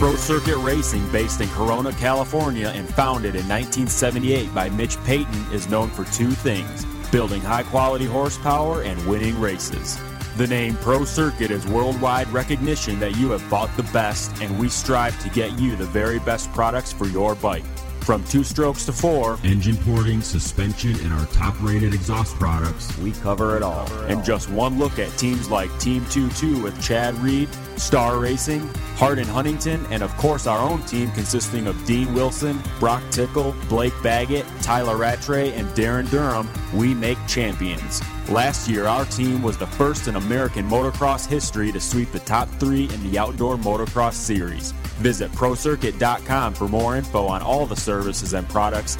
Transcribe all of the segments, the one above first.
Pro Circuit Racing, based in Corona, California, and founded in 1978 by Mitch Payton, is known for two things building high quality horsepower and winning races. The name Pro Circuit is worldwide recognition that you have bought the best, and we strive to get you the very best products for your bike. From two strokes to four, engine porting, suspension, and our top rated exhaust products, we cover it all. And just one look at teams like Team 2 2 with Chad Reed, Star Racing, Hart and Huntington, and of course our own team consisting of Dean Wilson, Broc Tickle, Blake Baggett, Tyler Rattray, and Darryn Durham, we make champions. Last year, our team was the first in American motocross history to sweep the top three in the Outdoor Motocross Series. Visit ProCircuit.com for more info on all the services and products.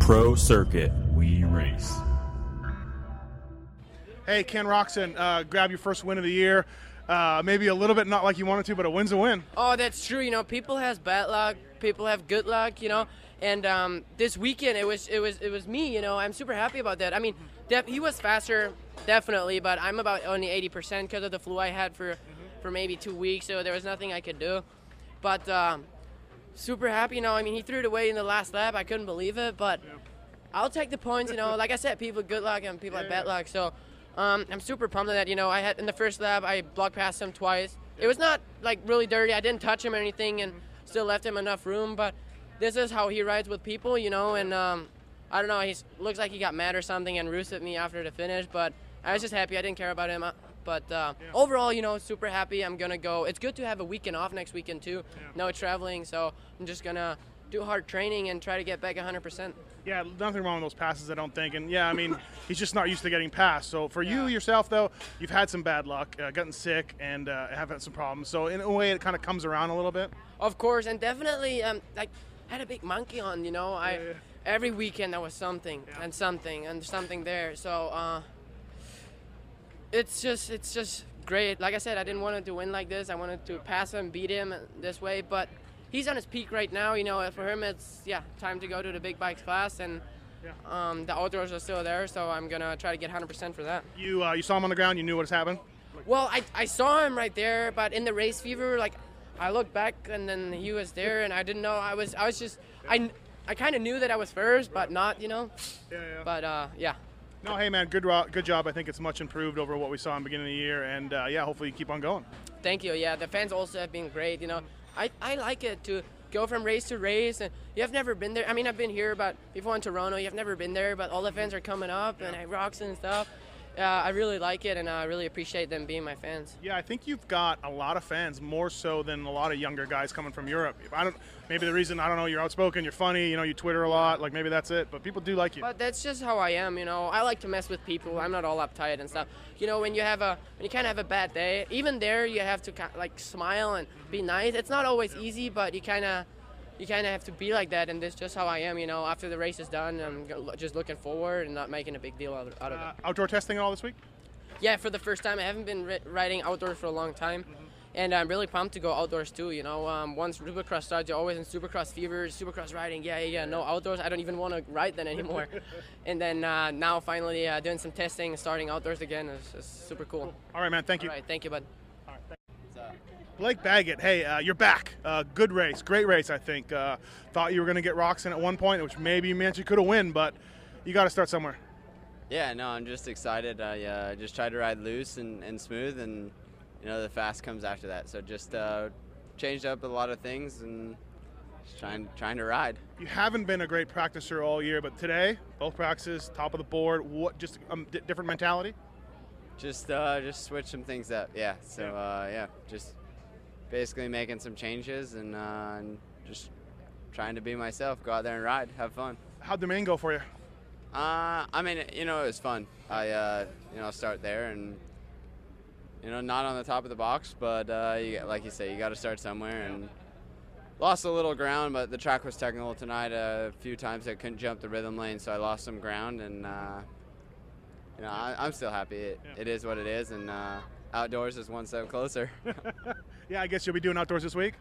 Pro Circuit, we race. Hey, Ken Roczen, uh, grab your first win of the year. Uh, maybe a little bit not like you wanted to, but a win's a win. Oh, that's true. You know, people has bad luck, people have good luck. You know, and um, this weekend it was it was it was me. You know, I'm super happy about that. I mean, def- he was faster, definitely, but I'm about only 80% because of the flu I had for mm-hmm. for maybe two weeks, so there was nothing I could do. But um, super happy. You know, I mean, he threw it away in the last lap. I couldn't believe it, but yeah. I'll take the points. You know, like I said, people good luck and people yeah, have bad luck. So um, I'm super pumped that. You know, I had in the first lap I blocked past him twice. It was not like really dirty. I didn't touch him or anything, and still left him enough room. But this is how he rides with people, you know. And um, I don't know. He looks like he got mad or something and roosted me after the finish. But I was just happy. I didn't care about him. Uh, but uh, yeah. overall, you know, super happy. I'm gonna go. It's good to have a weekend off next weekend too. Yeah. No traveling, so I'm just gonna do hard training and try to get back 100%. Yeah, nothing wrong with those passes, I don't think. And yeah, I mean, he's just not used to getting passed. So for yeah. you yourself, though, you've had some bad luck, uh, gotten sick, and uh, have had some problems. So in a way, it kind of comes around a little bit. Of course, and definitely, um, like, had a big monkey on. You know, I yeah, yeah. every weekend there was something and something and something there. So uh, it's just it's just great. Like I said, I didn't want to win like this. I wanted to pass him, beat him this way, but he's on his peak right now. You know, for him, it's yeah, time to go to the big bikes class, and um, the outdoors are still there. So I'm gonna try to get 100% for that. You uh, you saw him on the ground. You knew what was happening. Well, I, I saw him right there, but in the race fever, like I looked back and then he was there, and I didn't know. I was I was just I I kind of knew that I was first, but not you know. Yeah, yeah. But uh, yeah. No, hey man, good good job. I think it's much improved over what we saw in the beginning of the year, and uh, yeah, hopefully you keep on going. Thank you. Yeah, the fans also have been great. You know, I, I like it to go from race to race, and you have never been there. I mean, I've been here, but before in Toronto, you have never been there. But all the fans are coming up, and I rocks and stuff. Uh, I really like it, and I really appreciate them being my fans. Yeah, I think you've got a lot of fans, more so than a lot of younger guys coming from Europe. I don't, maybe the reason I don't know you're outspoken, you're funny, you know, you Twitter a lot, like maybe that's it. But people do like you. But that's just how I am, you know. I like to mess with people. I'm not all uptight and stuff. You know, when you have a, when you kind of have a bad day, even there you have to like smile and be nice. It's not always easy, but you kind of you kind of have to be like that, and this is just how I am. You know, after the race is done, I'm just looking forward and not making a big deal out of, uh, it. Outdoor testing all this week? Yeah, for the first time. I haven't been riding outdoors for a long time. Mm-hmm. And I'm really pumped to go outdoors too. You know, um, once Supercross starts, you're always in Supercross fever, Supercross riding. Yeah, yeah, yeah. No outdoors. I don't even want to ride then anymore. and then uh, now finally uh, doing some testing, starting outdoors again is, is super cool. All right, man. Thank you. All right, thank you, bud. Blake Baggett, hey, uh, you're back. Uh, good race, great race, I think. Uh, thought you were going to get Roczen at one point, which maybe you meant you could have win, but you got to start somewhere. Yeah, no, I'm just excited. I uh, just tried to ride loose and, and smooth, and you know the fast comes after that. So just uh, changed up a lot of things and trying trying to ride. You haven't been a great practicer all year, but today, both practices, top of the board. What just um, d- different mentality? Just uh, just switch some things up. Yeah. So uh, yeah, just basically making some changes and, uh, and just trying to be myself. Go out there and ride, have fun. How'd the main go for you? Uh, I mean, you know, it was fun. I, uh, you know, start there and, you know, not on the top of the box, but uh, you, like you say, you got to start somewhere. And lost a little ground, but the track was technical tonight. a few times I couldn't jump the rhythm lane, so I lost some ground. And, uh, you know, I, am still happy. It, yeah. it is what it is, and uh, outdoors is one step closer. yeah, I guess you'll be doing outdoors this week.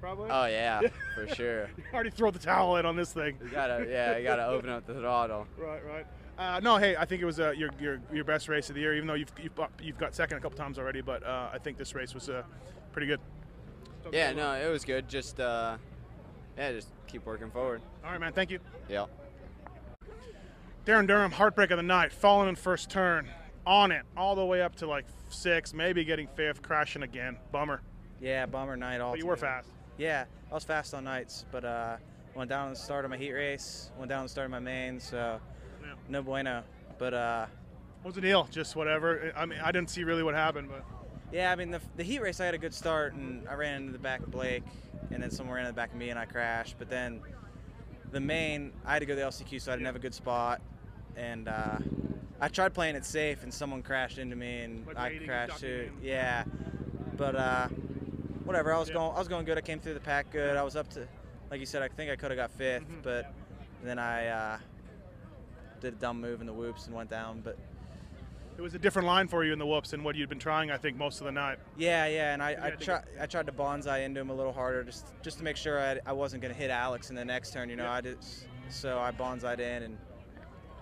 Probably. Oh yeah, for sure. you already throw the towel in on this thing. You gotta, yeah, you gotta open up the throttle. Right, right. Uh, no, hey, I think it was uh, your, your your best race of the year. Even though you've you've, you've got second a couple times already, but uh, I think this race was uh, pretty good. Yeah, no, it was good. Just uh, yeah, just keep working forward. All right, man. Thank you. Yeah. Darryn Durham, heartbreak of the night, falling in first turn, on it all the way up to like six, maybe getting fifth, crashing again. Bummer. Yeah, bummer night all. But you were fast. Yeah, I was fast on nights, but uh, went down on the start of my heat race, went down on the start of my main, so Yeah. no bueno. But uh, What's the deal? Just whatever. I mean, I didn't see really what happened, but yeah, I mean the, the heat race I had a good start and I ran into the back of Blake, and then someone ran in the back of me and I crashed. But then the main I had to go to the LCQ, so I didn't have a good spot, and uh, I tried playing it safe, and someone crashed into me and Like I crashed too. Yeah, but uh, whatever. I was Yeah. going I was going good. I came through the pack good. I was up to like you said. I think I could have got 5th Mhm. but then I uh, did a dumb move in the whoops and went down. But it was a different line for you in the whoops than what you'd been trying, I think, most of the night. Yeah, yeah, and I, I had to tried I tried to bonsai into him a little harder just just to make sure I, I wasn't going to hit Alex in the next turn. You know, Yeah. I did so I bonsaied in and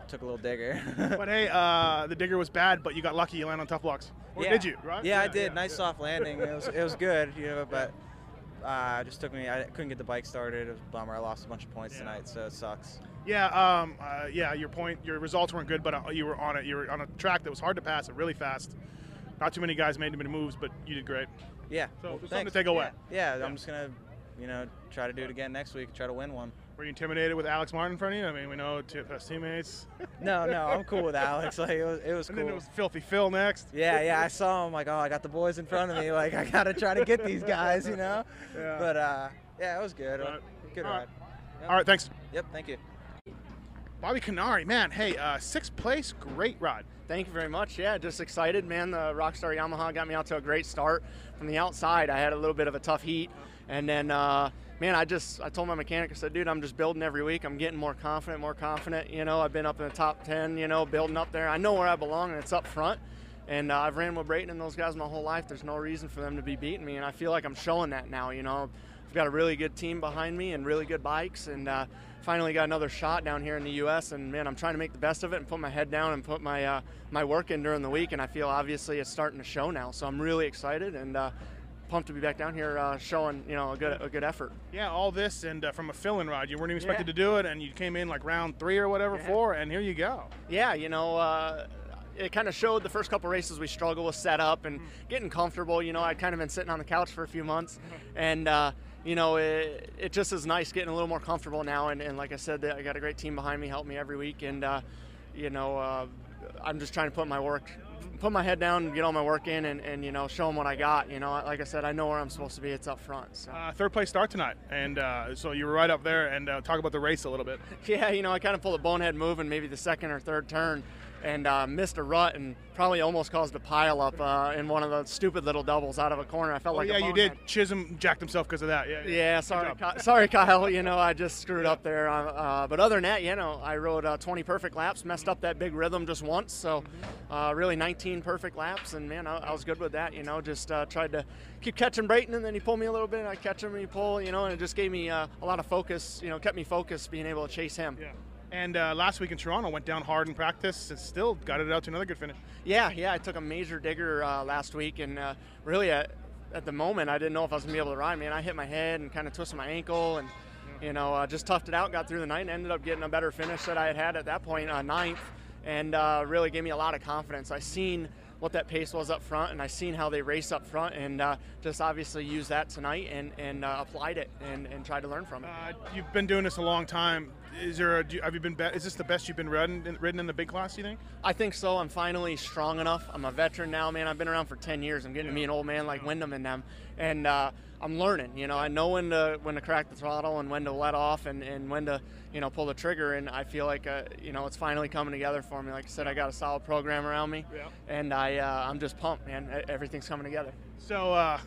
took a little digger. But hey, uh, the digger was bad, but you got lucky. You landed on Tuff Blocks. Or yeah. did you? Right? Yeah, I did. nice yeah. soft landing. It was it was good, you know, but. Uh, just took me. I couldn't get the bike started. It was a bummer. I lost a bunch of points Yeah. tonight, so it sucks. Yeah, um, uh, yeah. Your point, your results weren't good, but uh, you were on it. You were on a track that was hard to pass, it really fast. Not too many guys made too many moves, but you did great. Yeah. So, well, something to take away. Yeah, yeah, Yeah. I'm just gonna, you know, try to do it again next week. Try to win one. Were you intimidated with Alex Martin in front of you? I mean, we know two TFS teammates. No, no, I'm cool with Alex. Like it was, it was and cool. then it was Filthy Phil next. Yeah, yeah, I saw him. Like, oh, I got the boys in front of me. Like, I gotta try to get these guys, you know. Yeah. But uh, yeah, it was good. Right. Good All ride. right. All right, thanks. Yep, thank you. Bobby Kiniry, man, hey, uh, sixth place, great ride. Thank you very much. Yeah, just excited, man. The Rockstar Yamaha got me out to a great start. From the outside, I had a little bit of a tough heat, and then, uh, man, I just I told my mechanic, I said, dude, I'm just building every week. I'm getting more confident, more confident. You know, I've been up in the top ten. You know, building up there. I know where I belong, and it's up front. And uh, I've ran with Brayton and those guys my whole life. There's no reason for them to be beating me, and I feel like I'm showing that now. You know, I've got a really good team behind me and really good bikes, and uh, finally got another shot down here in the U.S. And man, I'm trying to make the best of it and put my head down and put my uh, my work in during the week. And I feel obviously it's starting to show now. So I'm really excited and uh, pumped to be back down here uh, showing you know a good a good effort. Yeah, all this and uh, from a fill-in ride, you weren't even expected Yeah. to do it, and you came in like round three or whatever, Yeah. four, and here you go. yeah, you know, uh, it kind of showed the first couple races we struggled with setup and getting comfortable. You know, I'd kind of been sitting on the couch for a few months, and uh, you know, it, it just is nice getting a little more comfortable now. And, and like I said, I got a great team behind me, help me every week, and uh, you know, uh, I'm just trying to put my work. Put my head down, get all my work in, and, and you know, show them what I got. You know, like I said, I know where I'm supposed to be. It's up front. So. Uh, third place start tonight, and uh, so you were right up there. And uh, talk about the race a little bit. Yeah, you know, I kind of pulled a bonehead move in maybe the second or third turn and uh, missed a rut and probably almost caused a pile up uh, in one of the stupid little doubles out of a corner. I felt Oh like a yeah, you did. Chisholm jacked himself because of that. Yeah. Yeah, sorry, Ky- sorry, Kyle. You know, I just screwed up there. Uh, uh, but other than that, you know, I rode uh, 20 perfect laps, messed up that big rhythm just once. So, uh, really 19 perfect laps, and man, I, I was good with that. You know, just uh, tried to keep catching Brayton, and then he pulled me a little bit. And I catch him, and he pull. You know, and it just gave me uh, a lot of focus. You know, kept me focused, being able to chase him. Yeah. And uh, last week in Toronto, went down hard in practice, and still got it out to another good finish. Yeah, yeah. I took a major digger uh, last week, and uh, really at, at the moment, I didn't know if I was gonna be able to ride. Man, I hit my head and kind of twisted my ankle, and you know, uh, just toughed it out. Got through the night, and ended up getting a better finish that I had had at that point, uh, ninth, and uh, really gave me a lot of confidence. I seen what that pace was up front, and I seen how they race up front, and uh, just obviously used that tonight and and uh, applied it and, and tried to learn from it. Uh, you've been doing this a long time. Is there? A, have you been? Be- is this the best you've been ridden, ridden in the big class? You think? I think so. I'm finally strong enough. I'm a veteran now, man. I've been around for 10 years. I'm getting to be an old man like Windham and them, and uh, I'm learning. You know, I know when to when to crack the throttle and when to let off and, and when to you know pull the trigger. And I feel like uh, you know it's finally coming together for me. Like I said, I got a solid program around me, Yeah. and I uh, I'm just pumped, man. Everything's coming together. So, uh,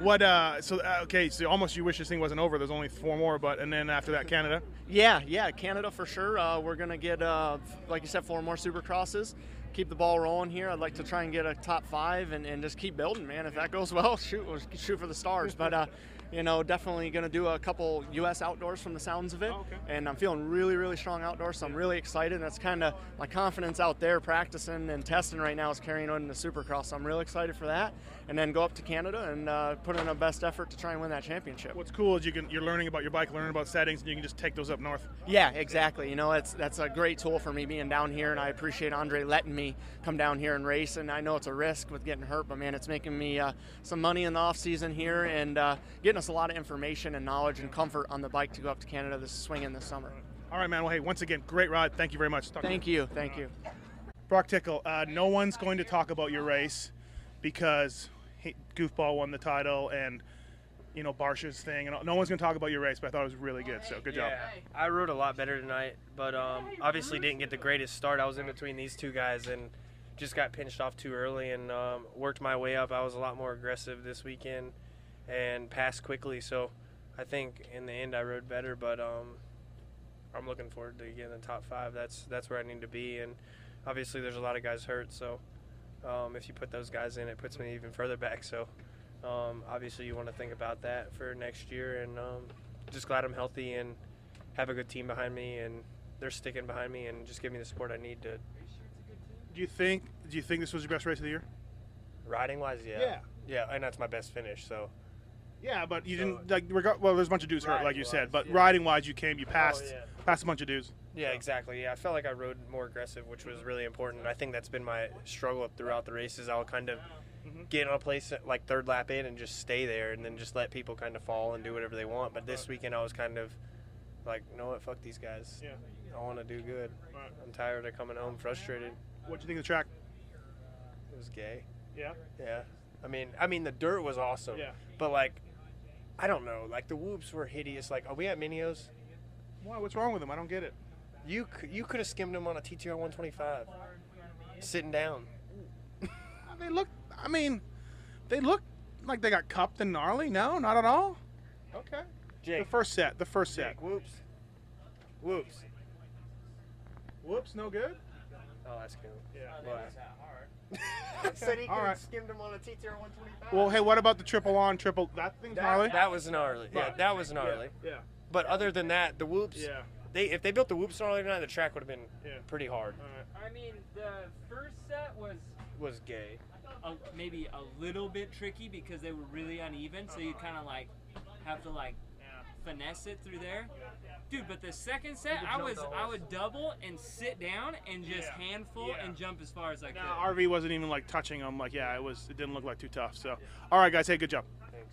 what? Uh, so, uh, okay. So, almost you wish this thing wasn't over. There's only four more, but and then after that, Canada. Yeah, yeah, Canada for sure. Uh, we're gonna get, uh, like you said, four more Supercrosses. Keep the ball rolling here. I'd like to try and get a top five and, and just keep building, man. If that goes well, shoot, we'll shoot for the stars. But uh, you know, definitely going to do a couple U.S. outdoors from the sounds of it. Oh, okay. And I'm feeling really, really strong outdoors, so I'm really excited. And That's kind of my confidence out there practicing and testing right now is carrying on in the Supercross. So I'm really excited for that. And then go up to Canada and uh, put in a best effort to try and win that championship. What's cool is you can you're learning about your bike, learning about settings, and you can just take those up north. Yeah, exactly. You know, it's that's a great tool for me being down here, and I appreciate Andre letting me come down here and race. And I know it's a risk with getting hurt, but man, it's making me uh, some money in the off season here and uh, getting us a lot of information and knowledge and comfort on the bike to go up to Canada this swing in this summer. All right, man. Well, hey, once again, great ride. Thank you very much. Talk to Thank you, thank you. Broc Tickle, uh, no one's going to talk about your race because he, Goofball won the title and you know Barcia's thing, and no one's going to talk about your race. But I thought it was really good. So good job. Yeah, I rode a lot better tonight, but um, obviously didn't get the greatest start. I was in between these two guys and just got pinched off too early and um, worked my way up. I was a lot more aggressive this weekend and passed quickly. So I think in the end I rode better, but um, I'm looking forward to getting the top five. That's that's where I need to be, and obviously there's a lot of guys hurt. So um, if you put those guys in, it puts me even further back. So um, obviously you want to think about that for next year, and um, just glad I'm healthy and have a good team behind me, and they're sticking behind me and just give me the support I need to. Do you think? Do you think this was your best race of the year? Riding wise, yeah, Yeah. yeah, and that's my best finish. So Yeah, but you So- didn't like. Reg- well, there's a bunch of dudes hurt, like you said. But yeah. riding wise, you came. You oh, passed. yeah. Passed a bunch of dudes. yeah, exactly. Yeah, I felt like I rode more aggressive, which was really important. I think that's been my struggle throughout the races. I'll kind of mm-hmm. get on a place like third lap in and just stay there, and then just let people kind of fall and do whatever they want. But this weekend I was kind of like, you know what, fuck these guys. Yeah. I want to do good. Right. I'm tired of coming home frustrated. What do you think of the track? It was gay. Yeah. Yeah. I mean, I mean the dirt was awesome. Yeah. But like, I don't know. Like the whoops were hideous. Like, are we at Mini O's? Why? What's wrong with them? I don't get it. You c- you could have skimmed them on a TTR 125, sitting down. They look. I mean, they look like they got cupped and gnarly. No, not at all. Okay. Jake. The first set. The first set. Jake, whoops, whoops. Whoops. No good. Oh, that's cool. Yeah. Said he could right. skimmed them on a TTR 125. Well, hey, what about the triple on triple? That thing's gnarly. that, that was gnarly. Yeah, that was gnarly. Yeah. But other than that, the whoops. Yeah. They if they built the whoops gnarly tonight, the track would have been Yeah. pretty hard. All right. I mean, the first set was Was gay. a, maybe a little bit tricky because they were really uneven, so you uh-huh. kind of like have to like finesse it through there. Dude, but the second set, I was I would double and sit down and just Yeah. handful Yeah. and jump as far as I could. Now, RV wasn't even like touching them. Like, yeah, it was. It didn't look like too tough. So, all right, guys. Hey, good job. Thanks.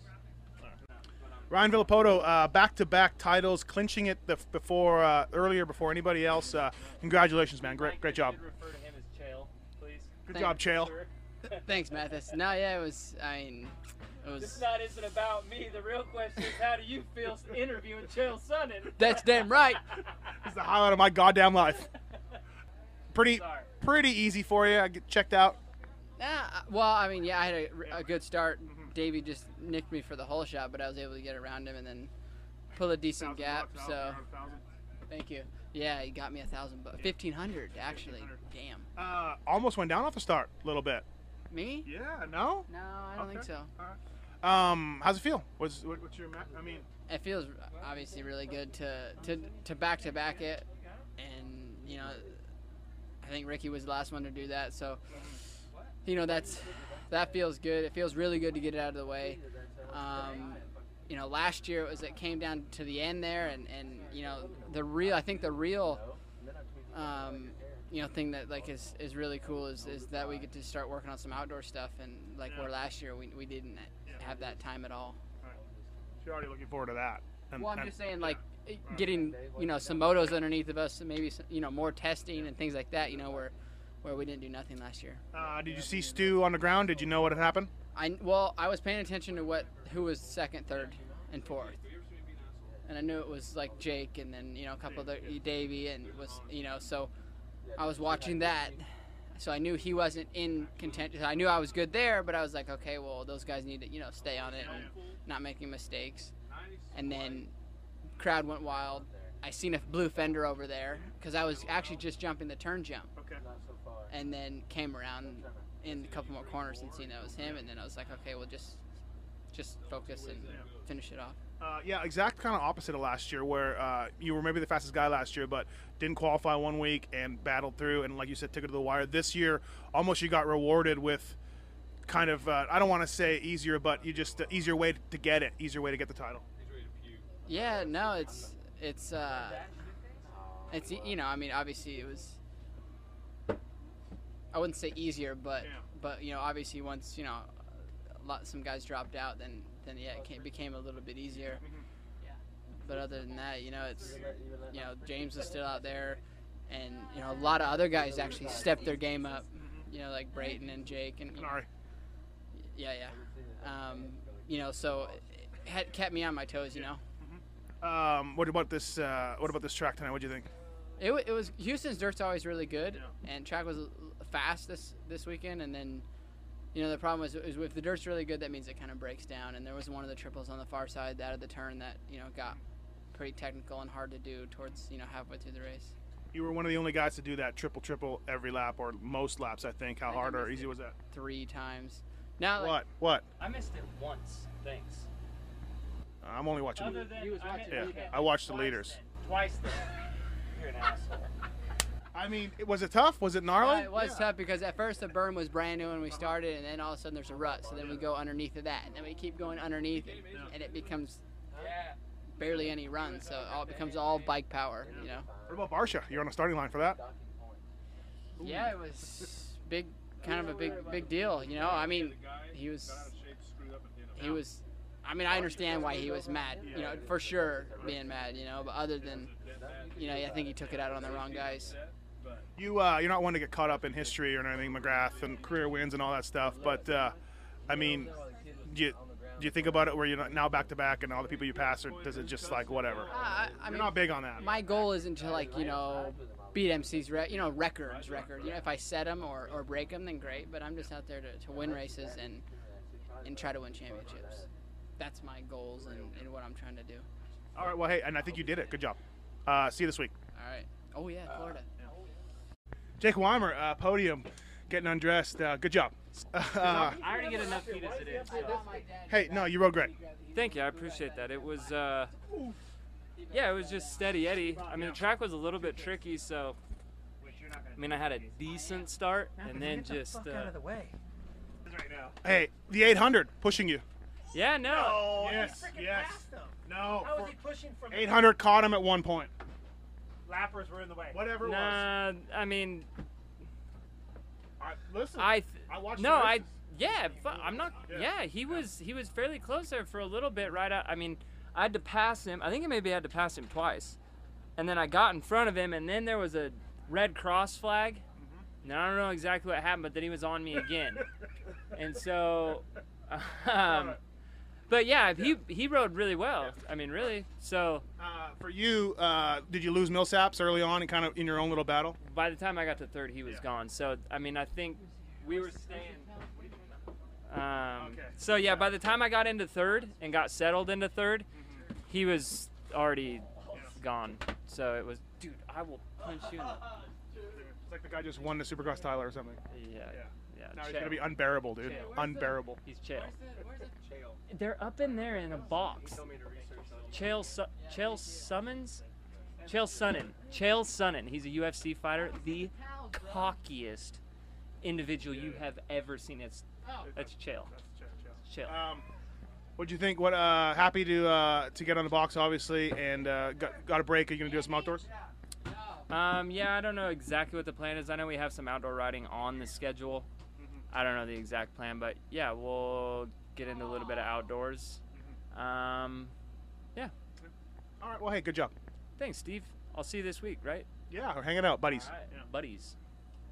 Ryan Villopoto, uh, back-to-back titles, clinching it the, before uh, earlier before anybody else. Uh, congratulations, man! Great, great job. Refer to him as Chael, please. Good job, Chael. Thanks, Matthes. No, yeah, it was. I mean, it This was. not isn't about me. The real question is, how do you feel interviewing Chael Sonnen? That's damn right. It's the highlight of my goddamn life. Pretty, Sorry. pretty easy for you. I get checked out. Nah, well, I mean, yeah, I had a, a good start. Davi just nicked me for the holeshot, but I was able to get around him and then pull a decent gap. So, thank you. Yeah, he got me a thousand, but fifteen hundred actually. Damn. Uh, almost went down off the start a little bit. Me? Yeah, no. No, I don't think Okay. so. Um, how's it feel? What's what, what's your? I mean, It feels obviously really good to to to back to back it, and you know, I think Ricky was the last one to do that. So, you know, that's that feels good. It feels really good to get it out of the way. Um, you know, last year it was it came down to the end there, and and you know the real I think the real um, you know thing that like is, is really cool is, is that we get to start working on some outdoor stuff and like where last year we, we didn't have that time at all. you're already looking forward to that. And, Well, I'm and- just saying, like, getting you know some motos underneath of us, and maybe some, you know more testing and things like that. You know, where where we didn't do nothing last year. Uh, did you see Stu on the ground? Did you know what had happened? I well, I was paying attention to what who was second, third, and fourth, and I knew it was like Jake, and then you know a couple of the Davi, and was you know so I was watching that. So I knew he wasn't in contention. I knew I was good there, but I was like, okay, well, those guys need to, you know, stay on it and not making mistakes. And then crowd went wild. I seen a blue fender over there because I was actually just jumping the turn jump, Okay. and then came around in a couple more corners and seen that was him. And then I was like, okay, we'll just just focus and finish it off. Uh, yeah, exact kind of opposite of last year, where uh, you were maybe the fastest guy last year, but didn't qualify one week and battled through, and like you said, took it to the wire. This year, almost you got rewarded with kind of uh, I don't want to say easier, but you just uh, easier way to get it, easier way to get the title. Yeah, no, it's it's uh, it's you know, I mean, obviously it was. I wouldn't say easier, but but you know, obviously once you know, a lot some guys dropped out, then then yeah, it came, became a little bit easier. But other than that, you know, it's you know James is still out there, and you know a lot of other guys actually stepped their game up. You know, like Brayton and Jake and. Yeah, yeah. Um, you know, so it had kept me on my toes. You know. Um, what about this? Uh, what about this track tonight? What do you think? It, it was Houston's dirt's always really good, and track was fast this this weekend. And then, you know, the problem was, is if the dirt's really good, that means it kind of breaks down. And there was one of the triples on the far side out of the turn that you know got pretty technical and hard to do towards you know halfway through the race. You were one of the only guys to do that triple triple every lap, or most laps, I think. How I hard or easy it was that? Three times. Now, like, What? What? I missed it once. Thanks. I'm only watching. Other than He was I watching meant- Yeah, I watched the leaders. then. Twice then. You're an asshole. I mean, it- was it tough? Was it gnarly? Uh, it was tough because at first the berm was brand new when we started, and then all of a sudden there's a rut. So then we go underneath of that, and then we keep going underneath, and, and it becomes barely any run. So all, it becomes all bike power, you know. What about Barcia? You're on the starting line for that. Yeah, it was big, kind of a big, big deal. You know, I mean, he was, he was. I mean, I understand why he was mad. You know, for sure being mad. You know, but other than, you know, I think he took it out on the wrong guys. You, uh, you're not one to get caught up in history or anything, McGrath, and career wins and all that stuff. But uh, I mean, do you, do you think about it where you're now back to back and all the people you pass, or does it just like whatever? I, I You're mean, not big on that. My goal isn't to like you know beat MC's re- you know records records. You know, if I set them or, or break them, then great. But I'm just out there to, to win races and and try to win championships. That's my goals and, and what I'm trying to do. All right. Well, hey, and I think you did it. Good job. Uh, see you this week. All right. Oh yeah, Florida. Jake Weimer, uh, podium, getting undressed. Uh, good job. Uh, I already get enough heat as it is. so. hey, no, you rode great. Thank you. I appreciate that. It was, uh, yeah, it was just steady Eddie. I mean, the track was a little bit tricky, so. I mean, I had a decent start, and then just. out of the Uh, Hey, the 800 pushing you. yeah, no. yes, yes. No. How was he pushing from 800 caught him at one point. Lappers were in the way? Whatever it was. Nah, I mean, I, listen, I. Th- I watched no, the I. Yeah, fu- I'm not. Yeah, he was. He was fairly close there for a little bit. Right out. I mean, I had to pass him. I think I maybe had to pass him twice, and then I got in front of him, and then there was a red cross flag. Mm-hmm. And I don't know exactly what happened, but then he was on me again, and so. Um, but yeah, he he rode really well. I mean, really. So Uh, for you, uh, did you lose Millsaps early on and kind of in your own little battle? by the time I got to third, he was gone. So I mean, I think we were staying. Um, So yeah, by the time I got into third and got settled into 3rd he was already gone. So it was, dude, I will punch you. In the, It's like the guy just won the Supercross Tyler or something. yeah, yeah. yeah Now he's gonna be unbearable, dude. Chael. Unbearable. He's Chael. They're up in there in a box. Chael, Su- Chael Summons? Chael Sonnen. Chael Sonnen. He's a UFC fighter. The cockiest individual you have ever seen. It's that's Chael. Chael. Um, what'd you think? What? Uh, happy to uh, to get on the box, obviously, and uh, got, got a break. Are you gonna do some outdoors? Um, yeah, I don't know exactly what the plan is. I know we have some outdoor riding on the schedule. I don't know the exact plan, but yeah, we'll get into a little bit of outdoors. Um, yeah. All right. Well, hey, good job. Thanks, Steve. I'll see you this week, right? Yeah, we're hanging out, buddies. All right. Buddies.